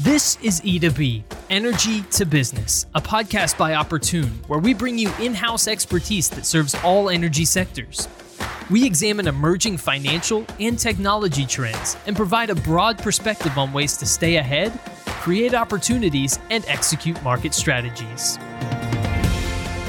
This is E2B, Energy to Business, a podcast by Opportune, where we bring you in house expertise that serves all energy sectors. We examine emerging financial and technology trends and provide a broad perspective on ways to stay ahead, create opportunities, and execute market strategies.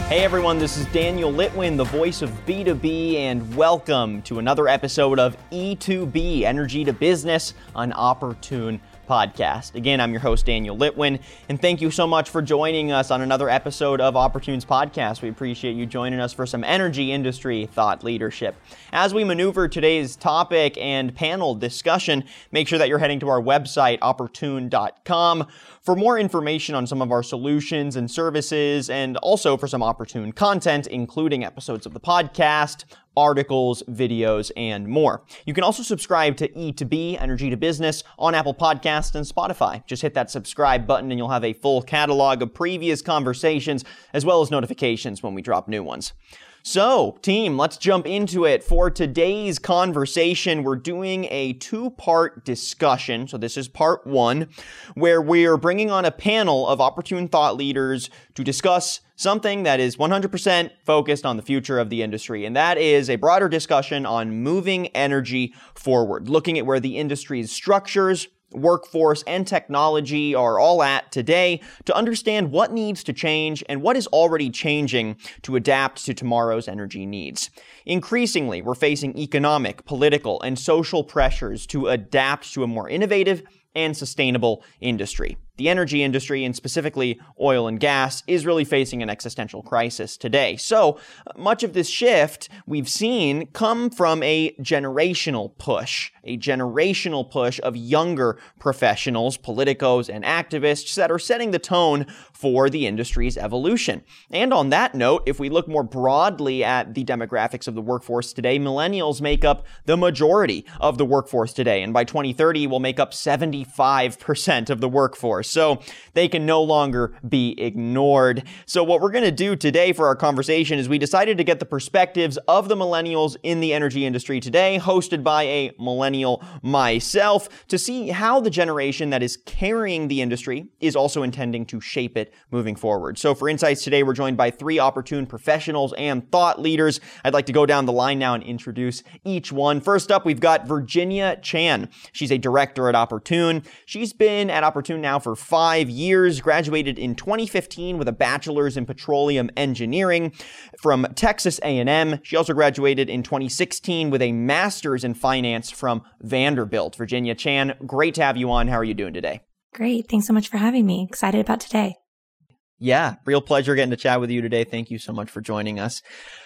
Hey everyone, this is Daniel Litwin, the voice of B2B, and welcome to another episode of E2B, Energy to Business on Opportune podcast. Again, I'm your host, Daniel Litwin, and thank you so much for joining us on another episode of Opportune's podcast. We appreciate you joining us for some energy industry thought leadership. As we maneuver today's topic and panel discussion, make sure that you're heading to our website, opportune.com, for more information on some of our solutions and services, and also for some opportune content, including episodes of the podcast, articles, videos, and more. You can also subscribe to E2B, Energy to Business, on Apple Podcasts and Spotify. Just hit that subscribe button and you'll have a full catalog of previous conversations as well as notifications when we drop new ones. So, team, let's jump into it. For today's conversation, we're doing a two part discussion. So, this is part one, where we're bringing on a panel of opportune thought leaders to discuss something that is 100% focused on the future of the industry. And that is a broader discussion on moving energy forward, looking at where the industry's structures, workforce, and technology are all at today to understand what needs to change and what is already changing to adapt to tomorrow's energy needs. Increasingly, we're facing economic, political, and social pressures to adapt to a more innovative and sustainable industry. The energy industry, and specifically oil and gas, is really facing an existential crisis today. So, much of this shift we've seen come from a generational push, a generational push of younger professionals, politicos, and activists that are setting the tone for the industry's evolution. And on that note, if we look more broadly at the demographics of the workforce today, millennials make up the majority of the workforce today, and by 2030 will make up 75% of the workforce. So they can no longer be ignored. So what we're going to do today for our conversation is we decided to get the perspectives of the millennials in the energy industry today, hosted by a millennial myself, to see how the generation that is carrying the industry is also intending to shape it moving forward. So for insights today, we're joined by three opportune professionals and thought leaders. I'd like to go down the line now and introduce each one. First up, we've got Virginia Chan. She's a director at Opportune. She's been at Opportune now for five years, graduated in 2015 with a bachelor's in petroleum engineering from Texas A&M. She also graduated in 2016 with a master's in finance from Vanderbilt. Virginia Chan, great to have you on. How are you doing today? Great. Thanks so much for having me. Excited about today. Yeah, real pleasure getting to chat with you today. Thank you so much for joining us.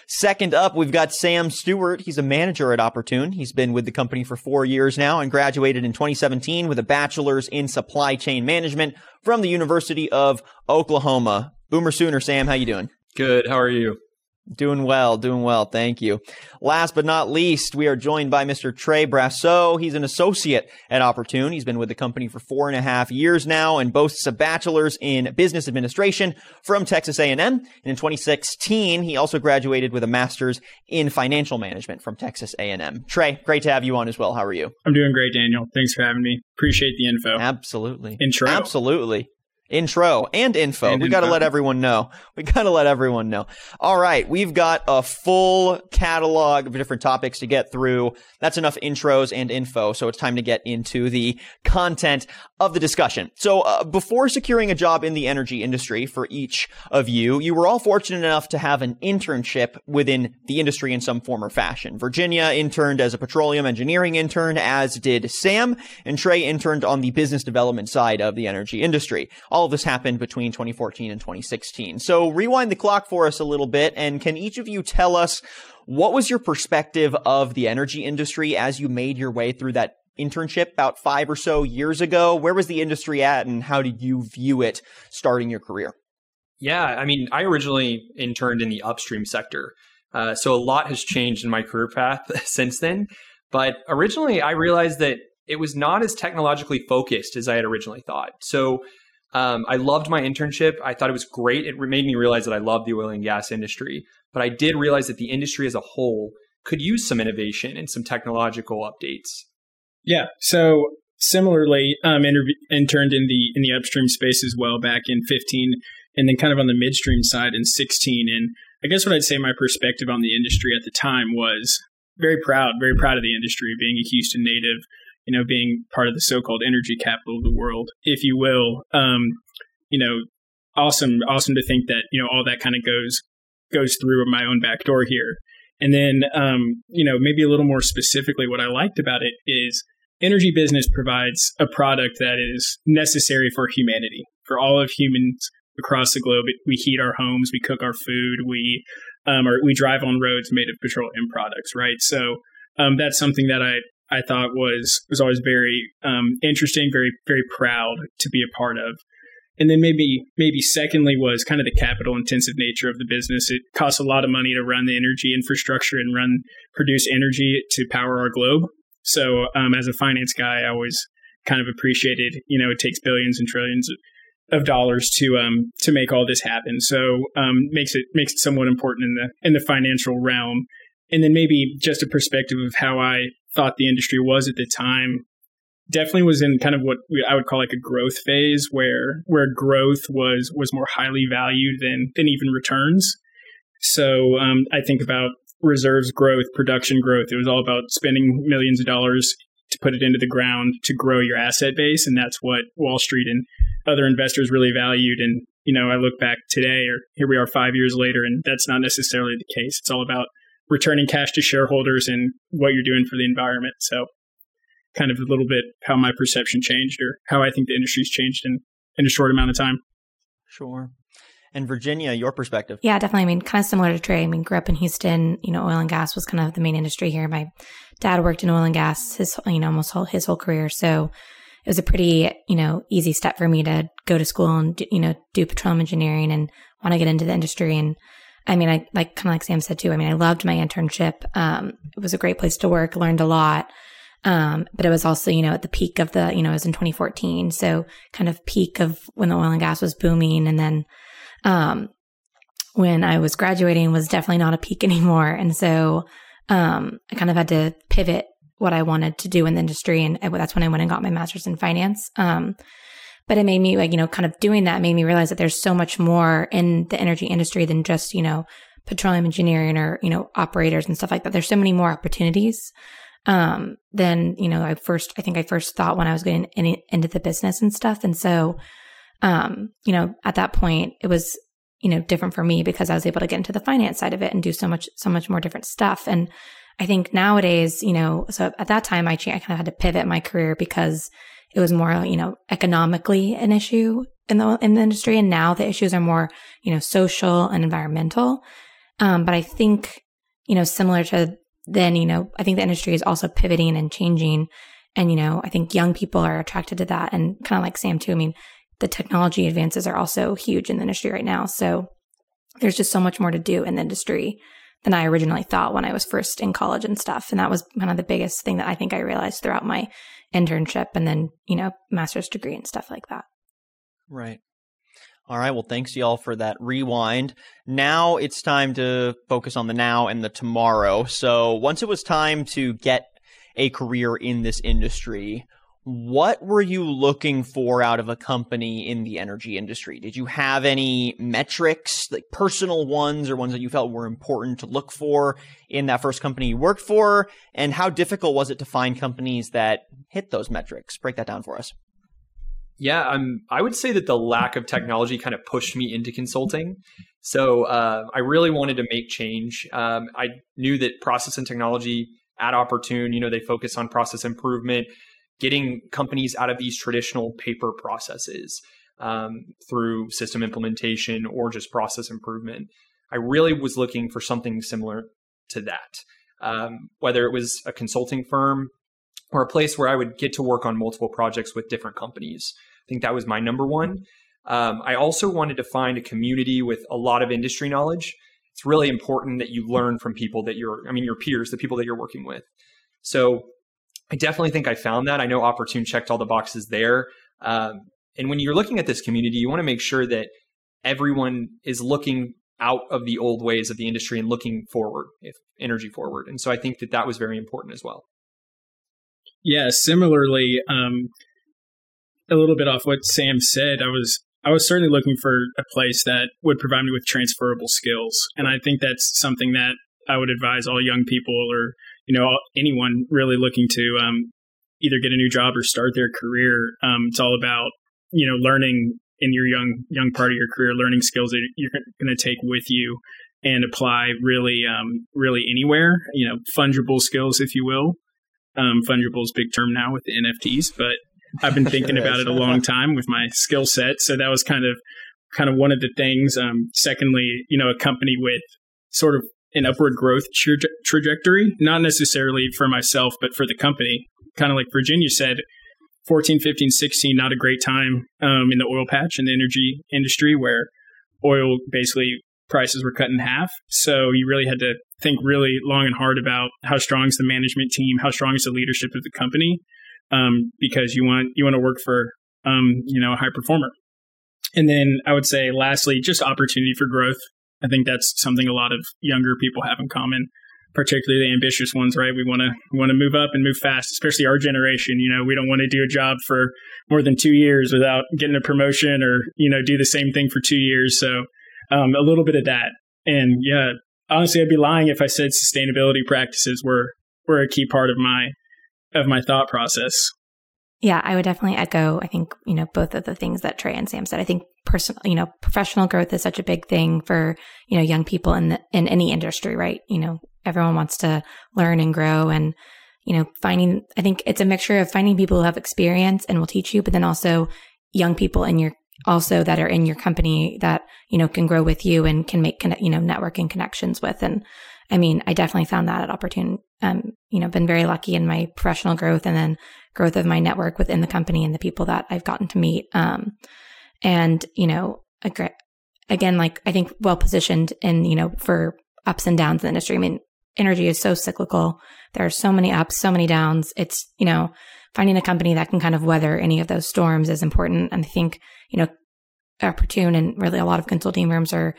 Second up, we've got Sam Stewart. He's a manager at Opportune. He's been with the company for four years now and graduated in 2017 with a bachelor's in supply chain management from the University of Oklahoma. Boomer Sooner, Sam, how you doing? Good. How are you? Doing well, doing well. Thank you. Last but not least, we are joined by Mr. Trey Brasseau. He's an associate at Opportune. He's been with the company for four and a half years now and boasts a bachelor's in business administration from Texas A&M. And in 2016, he also graduated with a master's in financial management from Texas A&M. Trey, great to have you on as well. How are you? I'm doing great, Daniel. Thanks for having me. Appreciate the info. Absolutely. Intro. Absolutely intro and info. And we got to let everyone know. We got to let everyone know. All right, we've got a full catalog of different topics to get through. That's enough intros and info, so it's time to get into the content of the discussion. So, uh, before securing a job in the energy industry for each of you, you were all fortunate enough to have an internship within the industry in some form or fashion. Virginia interned as a petroleum engineering intern, as did Sam, and Trey interned on the business development side of the energy industry. All of this happened between 2014 and 2016. So rewind the clock for us a little bit, and can each of you tell us what was your perspective of the energy industry as you made your way through that internship about five or so years ago? Where was the industry at, and how did you view it starting your career? Yeah, I mean, I originally interned in the upstream sector. Uh, so a lot has changed in my career path since then. But originally, I realized that it was not as technologically focused as I had originally thought. So um, I loved my internship. I thought it was great. It made me realize that I love the oil and gas industry. But I did realize that the industry as a whole could use some innovation and some technological updates. Yeah. So similarly, um, inter- interned in the in the upstream space as well back in 15, and then kind of on the midstream side in 16. And I guess what I'd say my perspective on the industry at the time was very proud, very proud of the industry, being a Houston native, you know, being part of the so-called energy capital of the world, if you will. Um, you know, awesome, awesome to think that you know all that kind of goes goes through my own back door here. And then, um, you know, maybe a little more specifically, what I liked about it is energy business provides a product that is necessary for humanity, for all of humans across the globe. We heat our homes, we cook our food, we um, or we drive on roads made of petroleum products, right? So um, that's something that I I thought was was always very um, interesting, very very proud to be a part of. And then maybe maybe secondly was kind of the capital intensive nature of the business. It costs a lot of money to run the energy infrastructure and run produce energy to power our globe. So um, as a finance guy, I always kind of appreciated. You know, it takes billions and trillions of dollars to um to make all this happen. So um makes it makes it somewhat important in the in the financial realm. And then maybe just a perspective of how I thought the industry was at the time definitely was in kind of what I would call like a growth phase where where growth was was more highly valued than than even returns. So um, I think about reserves growth, production growth. It was all about spending millions of dollars to put it into the ground to grow your asset base, and that's what Wall Street and other investors really valued. And you know, I look back today, or here we are five years later, and that's not necessarily the case. It's all about returning cash to shareholders and what you're doing for the environment. So kind of a little bit how my perception changed or how I think the industry's changed in, in a short amount of time. Sure. And Virginia, your perspective? Yeah, definitely. I mean, kind of similar to Trey. I mean, grew up in Houston. You know, oil and gas was kind of the main industry here. My dad worked in oil and gas his, you know, almost whole, his whole career. So it was a pretty, you know, easy step for me to go to school and, do, you know, do petroleum engineering and want to get into the industry. And I mean, I like kind of like Sam said too. I mean, I loved my internship. Um, it was a great place to work. Learned a lot. Um, but it was also, you know, at the peak of the, you know, it was in 2014. So kind of peak of when the oil and gas was booming. And then, um, when I was graduating was definitely not a peak anymore. And so, um, I kind of had to pivot what I wanted to do in the industry. And that's when I went and got my master's in finance. Um, but it made me like, you know, kind of doing that made me realize that there's so much more in the energy industry than just, you know, petroleum engineering or, you know, operators and stuff like that. There's so many more opportunities um, than, you know, I first, I think I first thought when I was getting in, into the business and stuff. And so, um, you know, at that point it was, you know, different for me because I was able to get into the finance side of it and do so much, so much more different stuff. And I think nowadays, you know, so at that time I, I kind of had to pivot my career because it was more, you know, economically an issue in the, in the industry. And now the issues are more, you know, social and environmental. Um, but I think, you know, similar to then, you know, I think the industry is also pivoting and changing. And, you know, I think young people are attracted to that. And kind of like Sam, too. I mean, the technology advances are also huge in the industry right now. So there's just so much more to do in the industry than I originally thought when I was first in college and stuff. And that was kind of the biggest thing that I think I realized throughout my internship and then, you know, master's degree and stuff like that. Right. All right. Well, thanks y'all for that rewind. Now it's time to focus on the now and the tomorrow. So once it was time to get a career in this industry, what were you looking for out of a company in the energy industry? Did you have any metrics, like personal ones or ones that you felt were important to look for in that first company you worked for? And how difficult was it to find companies that hit those metrics? Break that down for us. Yeah, um, I would say that the lack of technology kind of pushed me into consulting. So uh, I really wanted to make change. Um, I knew that process and technology at Opportune, you know, they focus on process improvement, getting companies out of these traditional paper processes um, through system implementation or just process improvement. I really was looking for something similar to that. Um, whether it was a consulting firm or a place where I would get to work on multiple projects with different companies. I think that was my number one. Um, I also wanted to find a community with a lot of industry knowledge. It's really important that you learn from people that you're, I mean, your peers, the people that you're working with. So I definitely think I found that. I know Opportune checked all the boxes there. Um, and when you're looking at this community, you want to make sure that everyone is looking out of the old ways of the industry and looking forward, if energy forward. And so I think that that was very important as well. Yeah, similarly, um, a little bit off what Sam said, I was I was certainly looking for a place that would provide me with transferable skills, and I think that's something that I would advise all young people or you know anyone really looking to um, either get a new job or start their career. Um, it's all about you know learning in your young young part of your career, learning skills that you're going to take with you and apply really um, really anywhere. You know, fungible skills, if you will. Um, fungible is big term now with the NFTs, but I've been thinking about it a long time with my skill set. So that was kind of kind of one of the things. Um, secondly, you know, a company with sort of an upward growth tra- trajectory, not necessarily for myself, but for the company. Kind of like Virginia said, 14, 15, 16, not a great time um, in the oil patch in the energy industry where oil basically prices were cut in half. So you really had to think really long and hard about how strong is the management team, how strong is the leadership of the company, um, because you want you want to work for um, you know a high performer. And then I would say, lastly, just opportunity for growth. I think that's something a lot of younger people have in common, particularly the ambitious ones. Right? We want to want to move up and move fast, especially our generation. You know, we don't want to do a job for more than two years without getting a promotion, or you know, do the same thing for two years. So um, a little bit of that. And yeah, honestly, I'd be lying if I said sustainability practices were were a key part of my of my thought process. Yeah, I would definitely echo. I think you know both of the things that Trey and Sam said. I think personal, you know, professional growth is such a big thing for you know young people in the, in any industry, right? You know, everyone wants to learn and grow, and you know, finding. I think it's a mixture of finding people who have experience and will teach you, but then also young people in your also that are in your company that you know can grow with you and can make you know networking connections with and i mean i definitely found that at opportune um you know been very lucky in my professional growth and then growth of my network within the company and the people that i've gotten to meet. Um and you know again like i think well positioned in you know for ups and downs in the industry. I mean energy is so cyclical. There are so many ups so many downs. It's you know finding a company that can kind of weather any of those storms is important. And I think, you know, Opportune and really a lot of consulting firms are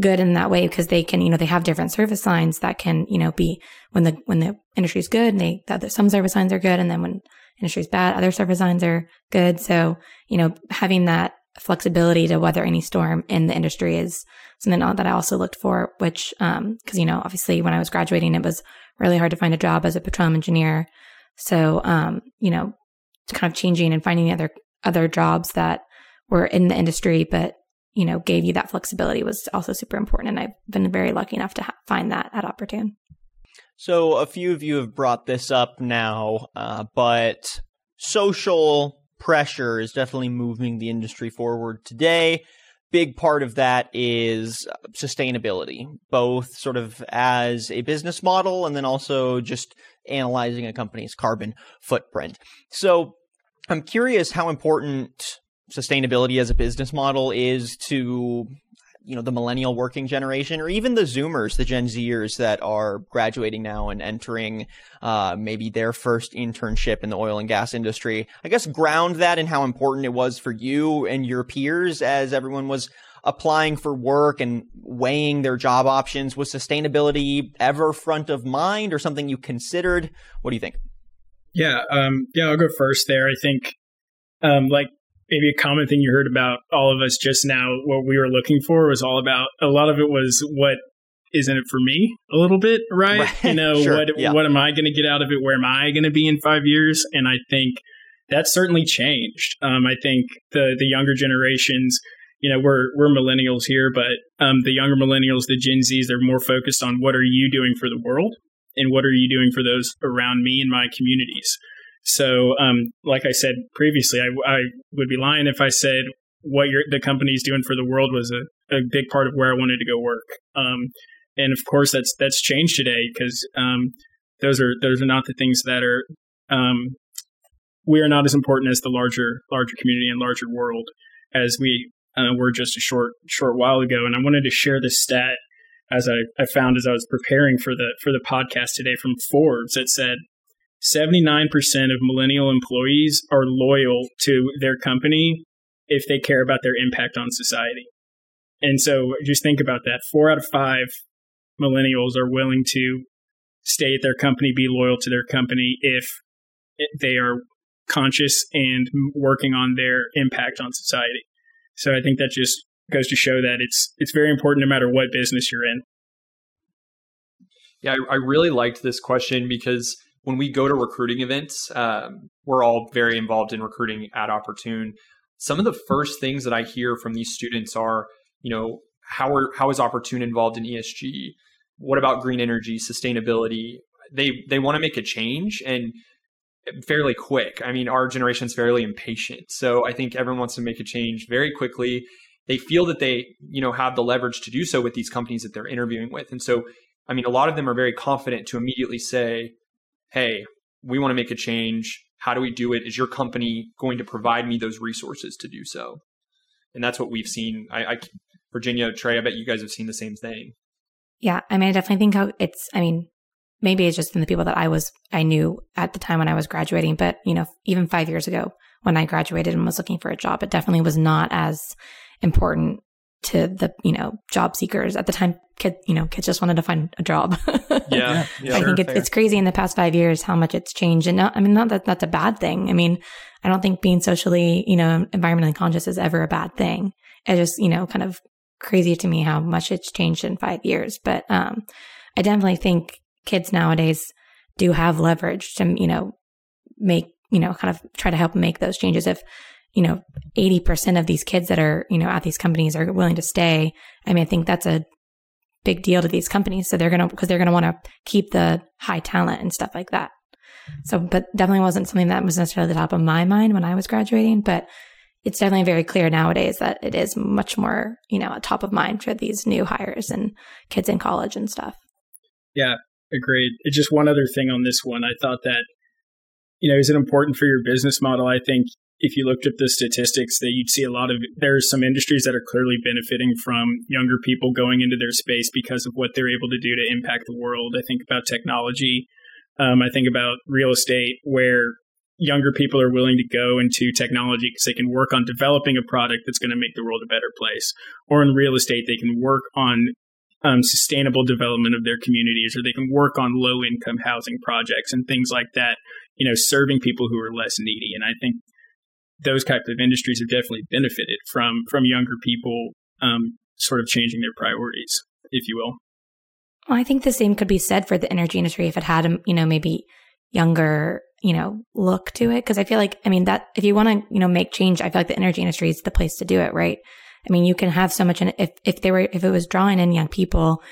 good in that way because they can, you know, they have different service lines that can, you know, be when the when the industry is good, and they that some service lines are good, and then when industry is bad, other service lines are good. So, you know, having that flexibility to weather any storm in the industry is something that I also looked for. Which, um, because you know, obviously when I was graduating, it was really hard to find a job as a petroleum engineer. So, um, you know, kind of changing and finding other other jobs that were in the industry, but you know, gave you that flexibility was also super important. And I've been very lucky enough to ha- find that at Opportune. So, a few of you have brought this up now, uh, but social pressure is definitely moving the industry forward today. Big part of that is sustainability, both sort of as a business model and then also just analyzing a company's carbon footprint. So I'm curious how important sustainability as a business model is to you know the millennial working generation or even the zoomers the gen zers that are graduating now and entering uh, maybe their first internship in the oil and gas industry i guess ground that in how important it was for you and your peers as everyone was applying for work and weighing their job options? Was sustainability ever front of mind or something you considered? What do you think? Yeah, um, yeah, I'll go first there. I think, um, like maybe a common thing you heard about all of us just now, what we were looking for was all about. A lot of it was what isn't it for me a little bit, right? right. You know, sure. what yeah. what am I going to get out of it? Where am I going to be in five years? And I think that's certainly changed. Um, I think the the younger generations you know we're we're millennials here, but um, the younger millennials, the Gen Zs, they're more focused on what are you doing for the world and what are you doing for those around me and my communities. So, um, like I said previously, I, I, would be lying if I said what your, the company's doing for the world was a, a big part of where I wanted to go work. Um, and of course, that's that's changed today because um, those are those are not the things that are um, we are not as important as the larger larger community and larger world as we uh, were just a short short while ago, and I wanted to share this stat as I, I found as I was preparing for the for the podcast today from Forbes that said 79% of millennial employees are loyal to their company if they care about their impact on society. And so just think about that. Four out of five millennials are willing to stay at their company, be loyal to their company if they are conscious and working on their impact on society. So I think that just goes to show that it's it's very important no matter what business you're in. Yeah, I, I really liked this question because when we go to recruiting events, um, we're all very involved in recruiting at Opportune. Some of the first things that I hear from these students are, you know, how are how is Opportune involved in ESG? What about green energy, sustainability? They they want to make a change and fairly quick. I mean, our generation is fairly impatient, so I think everyone wants to make a change very quickly. They feel that they, you know, have the leverage to do so with these companies that they're interviewing with, and so, I mean, a lot of them are very confident to immediately say, "Hey, we want to make a change. How do we do it? Is your company going to provide me those resources to do so?" And that's what we've seen. I, I Virginia, Trey, I bet you guys have seen the same thing. Yeah, I mean, I definitely think how it's. I mean, maybe it's just in the people that I was I knew at the time when I was graduating, but you know, even 5 years ago when I graduated and was looking for a job, it definitely was not as important to the, you know, job seekers at the time kid, you know, kids just wanted to find a job. yeah, yeah, I think it's, it's crazy in the past 5 years how much it's changed and not, I mean not that that's a bad thing. I mean, I don't think being socially, you know, environmentally conscious is ever a bad thing. it's just, you know, kind of crazy to me how much it's changed in 5 years, but um I definitely think kids nowadays do have leverage to, you know, make, you know, kind of try to help make those changes. If, you know, 80% of these kids that are, you know, at these companies are willing to stay, I mean, I think that's a big deal to these companies. So they're going to, because they're going to want to keep the high talent and stuff like that. So, but definitely wasn't something that was necessarily the top of my mind when I was graduating, but it's definitely very clear nowadays that it is much more, you know, a top of mind for these new hires and kids in college and stuff. Yeah, Agreed. Just one other thing on this one. I thought that, you know, is it important for your business model? I think if you looked at the statistics, that you'd see a lot of there are some industries that are clearly benefiting from younger people going into their space because of what they're able to do to impact the world. I think about technology. Um, I think about real estate, where younger people are willing to go into technology because they can work on developing a product that's going to make the world a better place. Or in real estate, they can work on um, sustainable development of their communities, or they can work on low income housing projects and things like that, you know, serving people who are less needy. And I think those types of industries have definitely benefited from from younger people um, sort of changing their priorities, if you will. Well, I think the same could be said for the energy industry if it had, um, you know, maybe younger, you know, look to it. Because I feel like, I mean, that if you want to, you know, make change, I feel like the energy industry is the place to do it, right? I mean, you can have so much, if, if they were, if it was drawing in young people,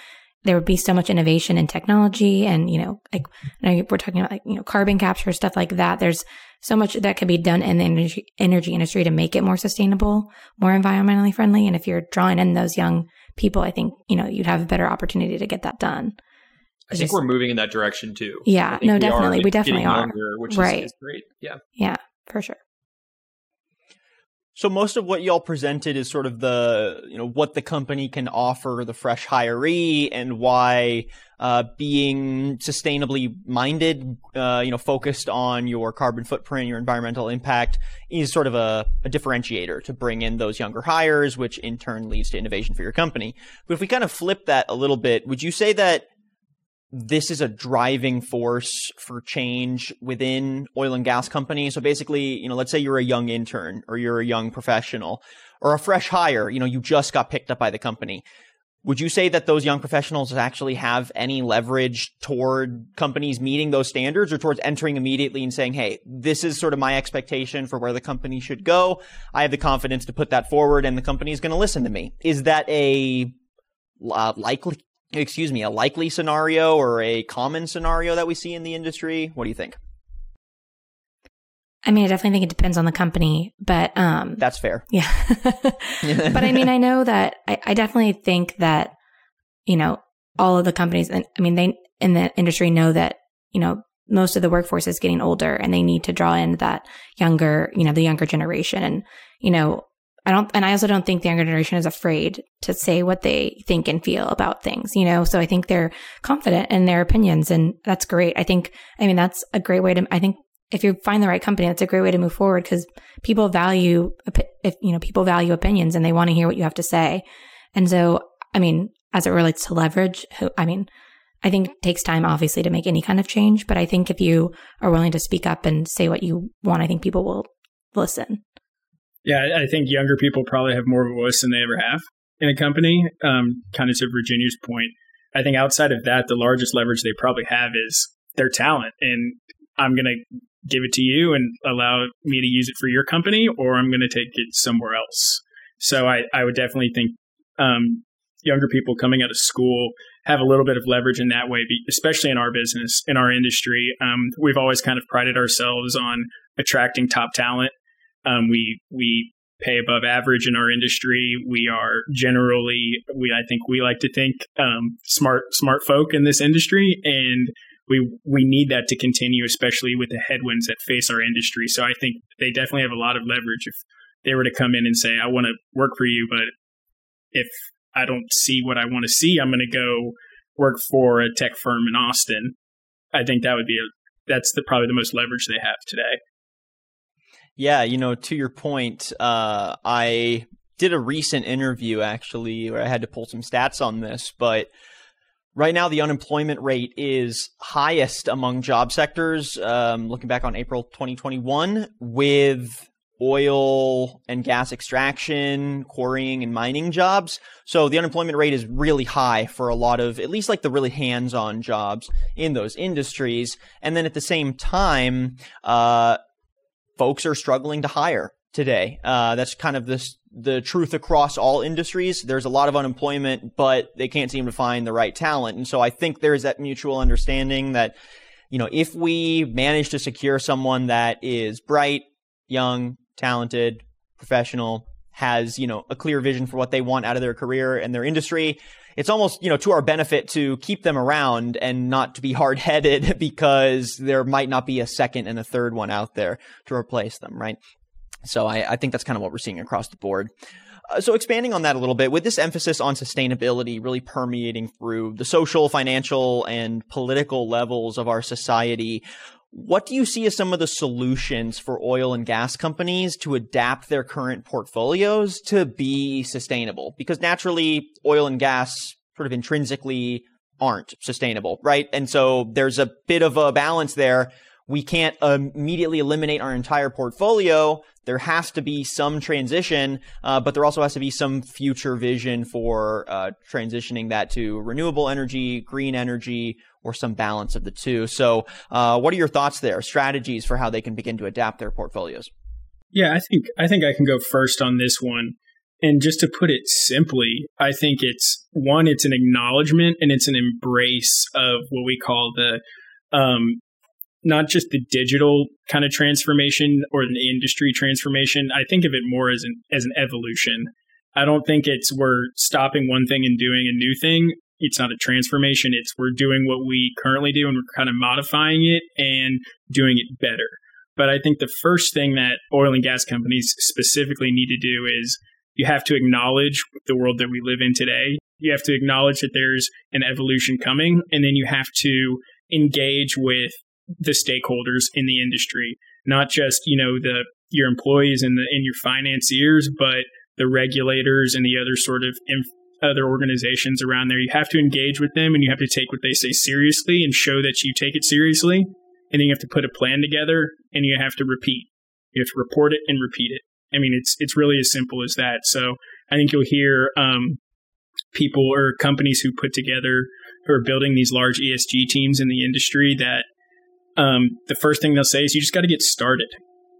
there would be so much innovation in technology and, you know, like we're talking about like, you know, carbon capture, stuff like that. There's so much that could be done in the energy, energy industry to make it more sustainable, more environmentally friendly. And if you're drawing in those young people, I think, you know, you'd have a better opportunity to get that done. I think just, we're moving in that direction too. Yeah, no, we definitely. we definitely are. Younger, which right. Is, is great. Yeah. Yeah, for sure. So most of what y'all presented is sort of the, you know, what the company can offer the fresh hiree and why uh, being sustainably minded, uh, you know, focused on your carbon footprint, your environmental impact is sort of a, a differentiator to bring in those younger hires, which in turn leads to innovation for your company. But if we kind of flip that a little bit, would you say that this is a driving force for change within oil and gas companies. So basically, you know, let's say you're a young intern or you're a young professional or a fresh hire, you know, you just got picked up by the company. Would you say that those young professionals actually have any leverage toward companies meeting those standards or towards entering immediately and saying, Hey, this is sort of my expectation for where the company should go. I have the confidence to put that forward and the company is going to listen to me. Is that a uh, likely excuse me, a likely scenario or a common scenario that we see in the industry? What do you think? I mean, I definitely think it depends on the company, but um, that's fair. Yeah, but I mean, I know that I, I, definitely think that you know all of the companies, and I mean, they in the industry know that you know most of the workforce is getting older, and they need to draw in that younger, you know, the younger generation, and you know, I don't, and I also don't think the younger generation is afraid to say what they think and feel about things, you know? So I think they're confident in their opinions and that's great. I think, I mean, that's a great way to, I think if you find the right company, that's a great way to move forward because people value, if, you know, people value opinions and they want to hear what you have to say. And so, I mean, as it relates to leverage, I mean, I think it takes time, obviously, to make any kind of change. But I think if you are willing to speak up and say what you want, I think people will listen. Yeah, I think younger people probably have more of a voice than they ever have in a company. Um, kind of to Virginia's point, I think outside of that, the largest leverage they probably have is their talent. And I'm going to give it to you and allow me to use it for your company, or I'm going to take it somewhere else. So I, I would definitely think um, younger people coming out of school have a little bit of leverage in that way, especially in our business, in our industry. Um, we've always kind of prided ourselves on attracting top talent. Um, we we pay above average in our industry. We are generally, we I think we like to think um, smart smart folk in this industry, and we we need that to continue, especially with the headwinds that face our industry. So I think they definitely have a lot of leverage if they were to come in and say, "I want to work for you," but if I don't see what I want to see, I'm going to go work for a tech firm in Austin. I think that would be a that's the probably the most leverage they have today. Yeah, you know, to your point, uh, I did a recent interview actually where I had to pull some stats on this, but right now the unemployment rate is highest among job sectors. Um, looking back on April 2021, with oil and gas extraction, quarrying and mining jobs. So the unemployment rate is really high for a lot of, at least like the really hands-on jobs in those industries. And then at the same time, uh, folks are struggling to hire today. Uh, that's kind of this, the truth across all industries. There's a lot of unemployment, but they can't seem to find the right talent. And so I think there's that mutual understanding that, you know, if we manage to secure someone that is bright, young, talented, professional, has, you know, a clear vision for what they want out of their career and their industry. It's almost, you know, to our benefit to keep them around and not to be hard headed because there might not be a second and a third one out there to replace them, right? So I, I think that's kind of what we're seeing across the board. Uh, so expanding on that a little bit, with this emphasis on sustainability really permeating through the social, financial, and political levels of our society, what do you see as some of the solutions for oil and gas companies to adapt their current portfolios to be sustainable? Because naturally, oil and gas sort of intrinsically aren't sustainable, right? And so there's a bit of a balance there. We can't immediately eliminate our entire portfolio. There has to be some transition, uh, but there also has to be some future vision for uh, transitioning that to renewable energy, green energy, or some balance of the two. So, uh, what are your thoughts there? Strategies for how they can begin to adapt their portfolios? Yeah, I think I think I can go first on this one. And just to put it simply, I think it's one, it's an acknowledgement and it's an embrace of what we call the um, not just the digital kind of transformation or the industry transformation. I think of it more as an as an evolution. I don't think it's we're stopping one thing and doing a new thing it's not a transformation. It's we're doing what we currently do and we're kind of modifying it and doing it better. But I think the first thing that oil and gas companies specifically need to do is you have to acknowledge the world that we live in today. You have to acknowledge that there's an evolution coming, and then you have to engage with the stakeholders in the industry, not just you know the your employees and the and your financiers, but the regulators and the other sort of other organizations around there. You have to engage with them and you have to take what they say seriously and show that you take it seriously. And then you have to put a plan together and you have to repeat. You have to report it and repeat it. I mean, it's it's really as simple as that. So I think you'll hear um, people or companies who put together who are building these large ESG teams in the industry that um, the first thing they'll say is you just got to get started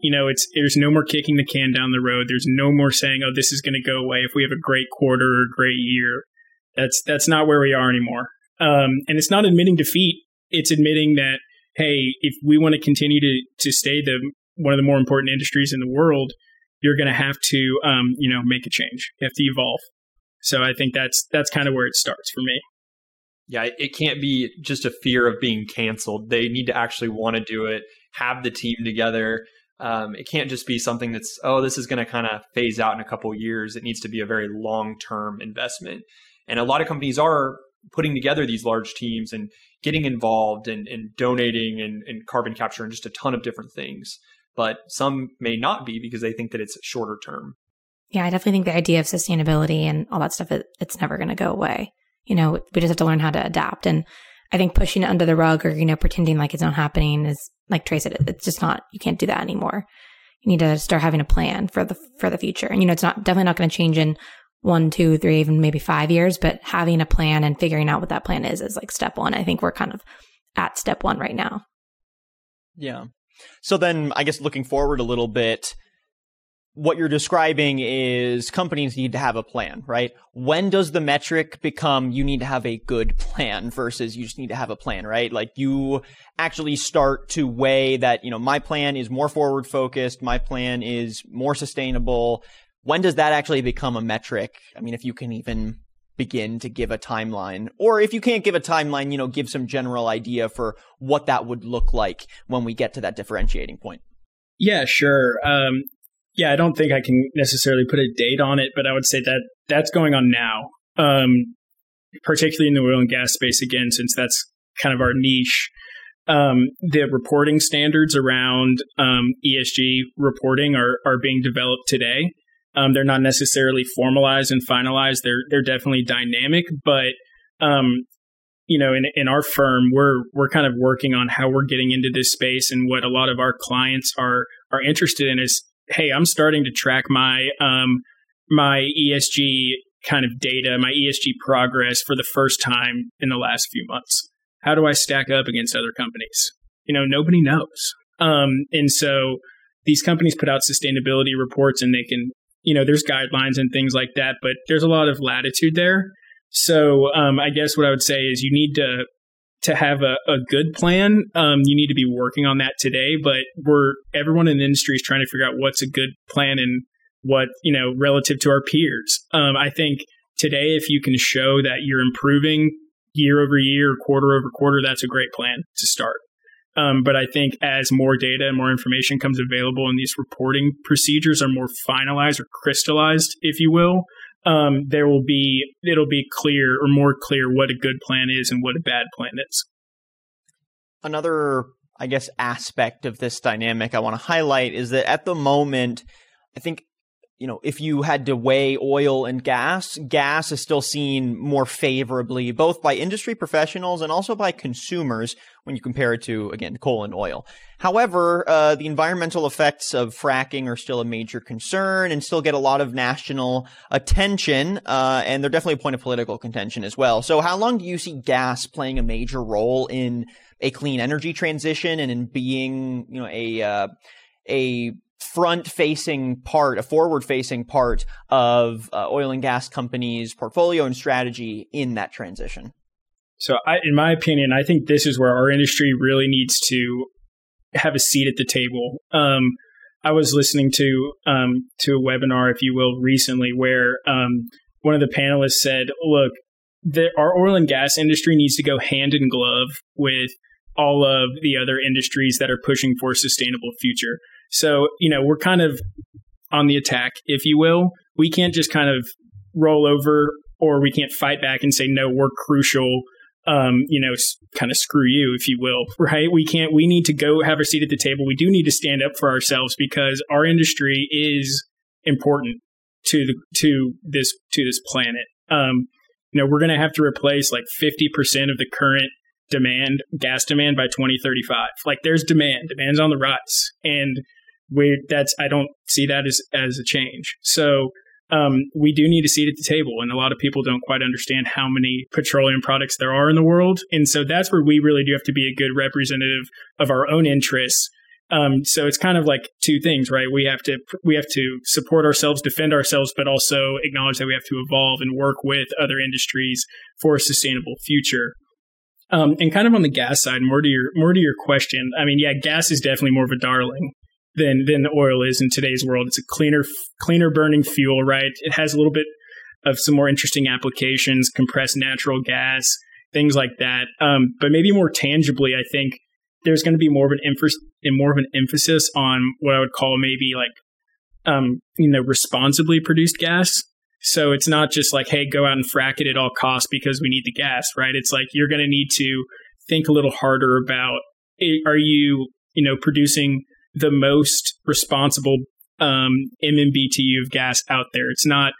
you know, it's there's no more kicking the can down the road. There's no more saying, "Oh, this is going to go away if we have a great quarter or a great year." That's that's not where we are anymore. Um, and it's not admitting defeat. It's admitting that hey, if we want to continue to to stay the one of the more important industries in the world, you're going to have to um, you know make a change. You have to evolve. So I think that's that's kind of where it starts for me. Yeah, it can't be just a fear of being canceled. They need to actually want to do it, have the team together, um, it can't just be something that's oh this is going to kind of phase out in a couple years. It needs to be a very long term investment, and a lot of companies are putting together these large teams and getting involved and, and donating and, and carbon capture and just a ton of different things. But some may not be because they think that it's shorter term. Yeah, I definitely think the idea of sustainability and all that stuff, it, it's never going to go away. You know, we just have to learn how to adapt. And I think pushing it under the rug or, you know, pretending like it's not happening is like Trey said, it's just not, you can't do that anymore. You need to start having a plan for the, for the future. And, you know, it's not definitely not going to change in one, two, three, even maybe five years, but having a plan and figuring out what that plan is is like step one. I think we're kind of at step one right now. Yeah. So then I guess looking forward a little bit, what you're describing is companies need to have a plan, right? When does the metric become you need to have a good plan versus you just need to have a plan, right? Like you actually start to weigh that, you know, my plan is more forward focused, my plan is more sustainable. When does that actually become a metric? I mean, if you can even begin to give a timeline, or if you can't give a timeline, you know, give some general idea for what that would look like when we get to that differentiating point. Yeah, sure. Um, yeah, I don't think I can necessarily put a date on it, but I would say that that's going on now, um, particularly in the oil and gas space again, since that's kind of our niche. Um, the reporting standards around um, ESG reporting are are being developed today. Um, they're not necessarily formalized and finalized. They're they're definitely dynamic, but um, you know, in in our firm, we're we're kind of working on how we're getting into this space, and what a lot of our clients are are interested in is hey, I'm starting to track my um, my ESG kind of data, my ESG progress for the first time in the last few months. How do I stack up against other companies? You know, nobody knows. Um, and so these companies put out sustainability reports and they can, you know, there's guidelines and things like that, but there's a lot of latitude there. So um, I guess what I would say is you need to to have a, a good plan, um, you need to be working on that today. But we're everyone in the industry is trying to figure out what's a good plan and what you know relative to our peers. Um, I think today, if you can show that you're improving year over year, quarter over quarter, that's a great plan to start. Um, but I think as more data and more information comes available and these reporting procedures are more finalized or crystallized, if you will, um, there will be it'll be clear or more clear what a good plan is and what a bad plan is. Another, I guess, aspect of this dynamic I want to highlight is that at the moment, I think you know, if you had to weigh oil and gas, gas is still seen more favorably, both by industry professionals and also by consumers when you compare it to, again, coal and oil. However, uh, the environmental effects of fracking are still a major concern and still get a lot of national attention, uh, and they're definitely a point of political contention as well. So how long do you see gas playing a major role in a clean energy transition and in being, you know, a, uh, a front facing part, a forward facing part of uh, oil and gas companies' portfolio and strategy in that transition? So, I, in my opinion, I think this is where our industry really needs to have a seat at the table. Um, I was listening to um, to a webinar, if you will, recently where um, one of the panelists said, "Look, the, our oil and gas industry needs to go hand in glove with all of the other industries that are pushing for a sustainable future." So, you know, we're kind of on the attack, if you will. We can't just kind of roll over or we can't fight back and say, no, we're crucial. Um, you know, kind of screw you, if you will, right? We can't, we need to go have a seat at the table. We do need to stand up for ourselves because our industry is important to the, to this, to this planet. Um, you know, we're going to have to replace like 50% of the current demand, gas demand by 2035. Like there's demand, demand's on the rise. And we that's I don't see that as as a change. So um, we do need a seat at the table, and a lot of people don't quite understand how many petroleum products there are in the world, and so that's where we really do have to be a good representative of our own interests. Um, so it's kind of like two things, right? We have to we have to support ourselves, defend ourselves, but also acknowledge that we have to evolve and work with other industries for a sustainable future. Um, and kind of on the gas side, more to your more to your question. I mean, yeah, gas is definitely more of a darling than than oil is in today's world. It's a cleaner cleaner burning fuel, right? It has a little bit of some more interesting applications, compressed natural gas, things like that. Um, but maybe more tangibly, I think there's going to be more of an emphasis more of an emphasis on what I would call maybe like um, you know responsibly produced gas. So it's not just like, hey, go out and frack it at all costs because we need the gas, right? It's like you're going to need to think a little harder about are you you know producing the most responsible um, MMBTU of gas out there. It's not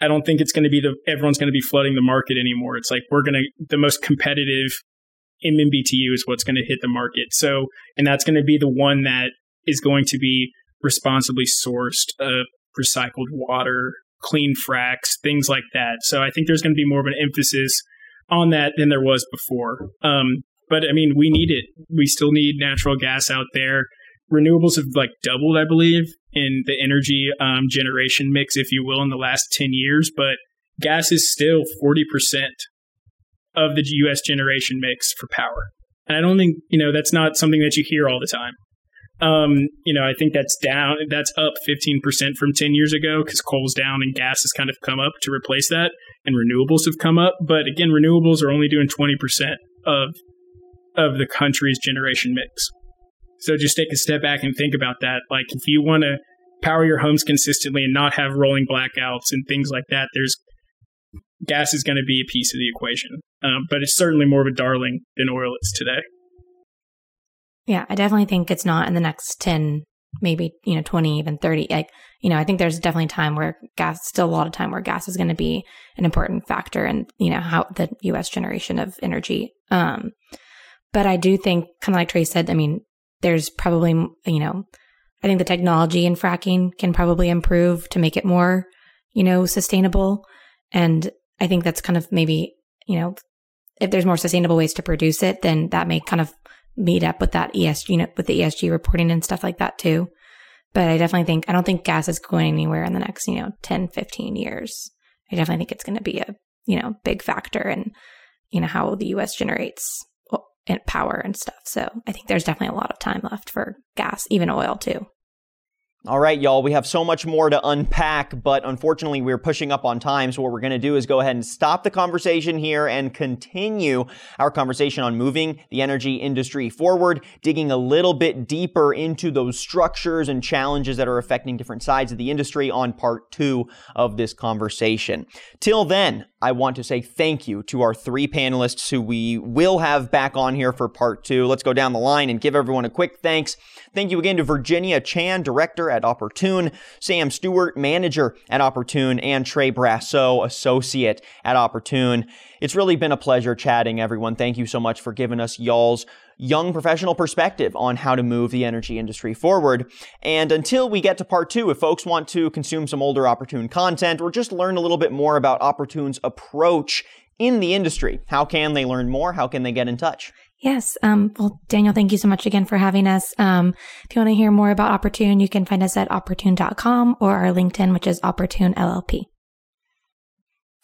I don't think it's going to be the everyone's going to be flooding the market anymore. It's like we're going to the most competitive MMBTU is what's going to hit the market. So, and that's going to be the one that is going to be responsibly sourced, uh, recycled water, clean fracs, things like that. So I think there's going to be more of an emphasis on that than there was before. Um, but I mean, we need it. We still need natural gas out there. Renewables have like doubled, I believe, in the energy um, generation mix, if you will, in the last 10 years. But gas is still 40% of the US generation mix for power. And I don't think, you know, that's not something that you hear all the time. Um, you know, I think that's down, that's up 15% from 10 years ago because coal's down and gas has kind of come up to replace that and renewables have come up. But again, renewables are only doing 20% of, of the country's generation mix. So just take a step back and think about that. Like if you want to power your homes consistently and not have rolling blackouts and things like that, there's gas is going to be a piece of the equation. Um, but it's certainly more of a darling than oil is today. Yeah, I definitely think it's not in the next 10, maybe, you know, 20, even 30. Like, you know, I think there's definitely time where gas, still a lot of time where gas is going to be an important factor in, you know, how the US generation of energy. Um, but I do think, kind of like Trey said, I mean, there's probably, you know, I think the technology in fracking can probably improve to make it more, you know, sustainable. And I think that's kind of maybe, you know, if there's more sustainable ways to produce it, then that may kind of meet up with that ESG, you know, with the ESG reporting and stuff like that too. But I definitely think, I don't think gas is going anywhere in the next, you know, 10, 15 years. I definitely think it's going to be a, you know, big factor in, you know, how the US generates power and stuff. So I think there's definitely a lot of time left for gas, even oil too. All right, y'all, we have so much more to unpack, but unfortunately, we're pushing up on time. So, what we're going to do is go ahead and stop the conversation here and continue our conversation on moving the energy industry forward, digging a little bit deeper into those structures and challenges that are affecting different sides of the industry on part two of this conversation. Till then, I want to say thank you to our three panelists who we will have back on here for part two. Let's go down the line and give everyone a quick thanks. Thank you again to Virginia Chan, Director at Opportune, Sam Stewart, Manager at Opportune, and Trey Brasso, Associate at Opportune. It's really been a pleasure chatting, everyone. Thank you so much for giving us y'all's young professional perspective on how to move the energy industry forward. And until we get to part two, if folks want to consume some older Opportune content or just learn a little bit more about Opportune's approach in the industry, how can they learn more? How can they get in touch? Yes. Um, well, Daniel, thank you so much again for having us. Um, if you want to hear more about Opportune, you can find us at opportune.com or our LinkedIn, which is Opportune LLP.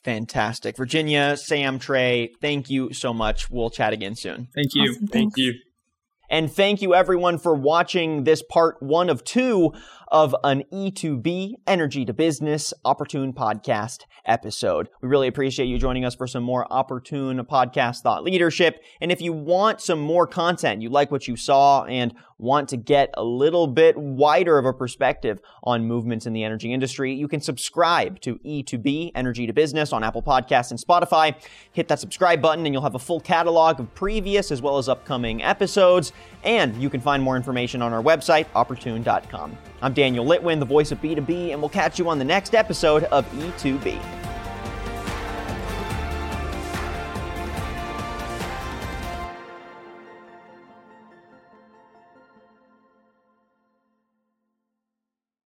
Fantastic. Virginia, Sam, Trey, thank you so much. We'll chat again soon. Thank you. Awesome, thank you. And thank you everyone for watching this part one of two of an E2B Energy to Business Opportune podcast episode. We really appreciate you joining us for some more Opportune podcast thought leadership. And if you want some more content, you like what you saw and want to get a little bit wider of a perspective on movements in the energy industry, you can subscribe to E2B Energy to Business on Apple Podcasts and Spotify. Hit that subscribe button and you'll have a full catalog of previous as well as upcoming episodes. And you can find more information on our website, opportune.com. I'm Daniel Litwin, the voice of B2B, and we'll catch you on the next episode of E2B.